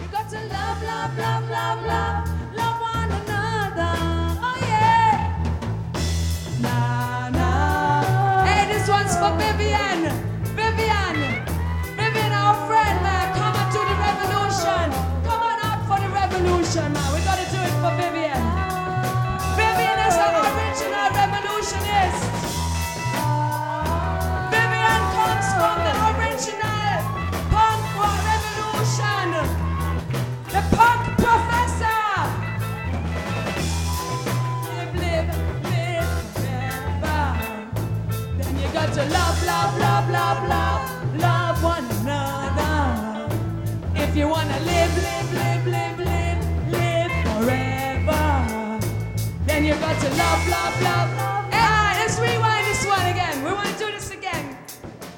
You got to love, love, love, love, love, love one another. Oh yeah. Na na. Hey, this one's for. Vivian. To love, love, love, love, love, love one another. If you wanna live, live, live, live, live, live forever. Then you've got to love, love, love. Ah, let's rewind this one again. We want to do this again.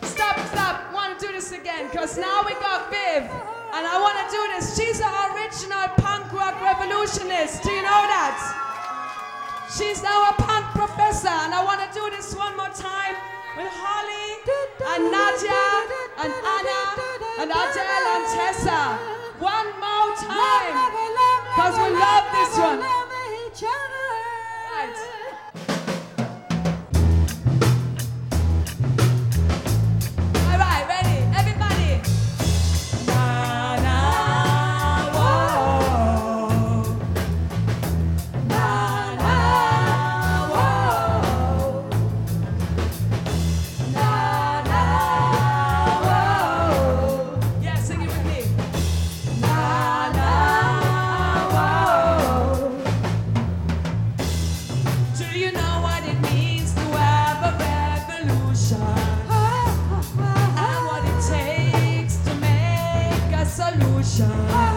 Stop, stop. Want to do this again? Cause now we got Viv, and I want to do this. She's an original punk rock revolutionist. Do you know that? She's now a punk professor, and I want to do this one more time with Holly and Nadia and Anna and Adele and Tessa. One more time, cause we love this one. Solution?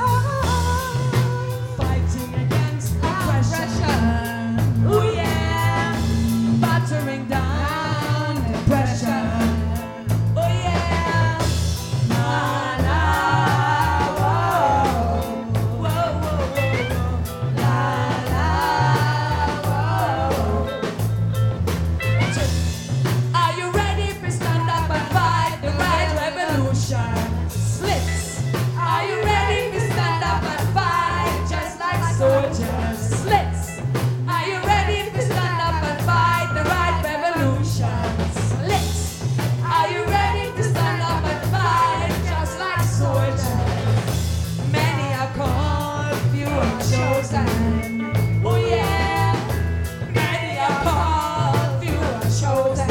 Are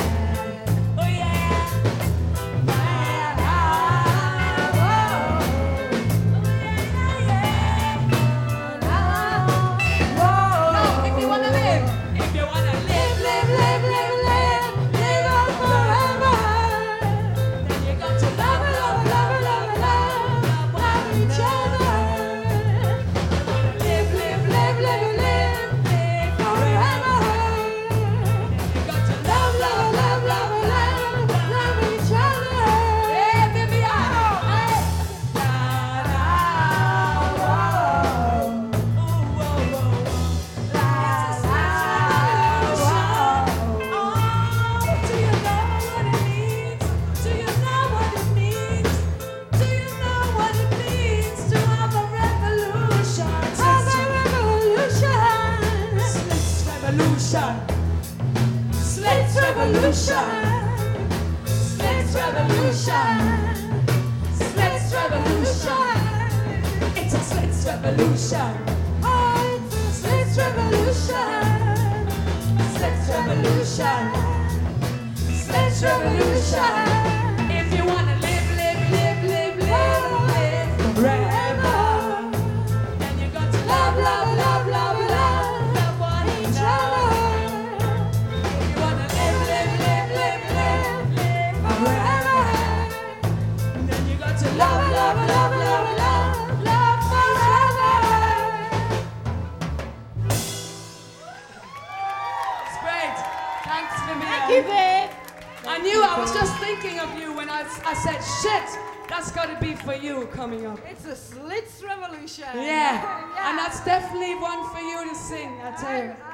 revolution. Slits revolution. Slits revolution. Slits revolution. It's a slits revolution. Oh, it's a slits revolution. Slits revolution. Slits revolution. You, babe. I knew I was just thinking of you when I, I said, shit, that's got to be for you coming up. It's a slits revolution. Yeah. And that's definitely one for you to sing, I tell you.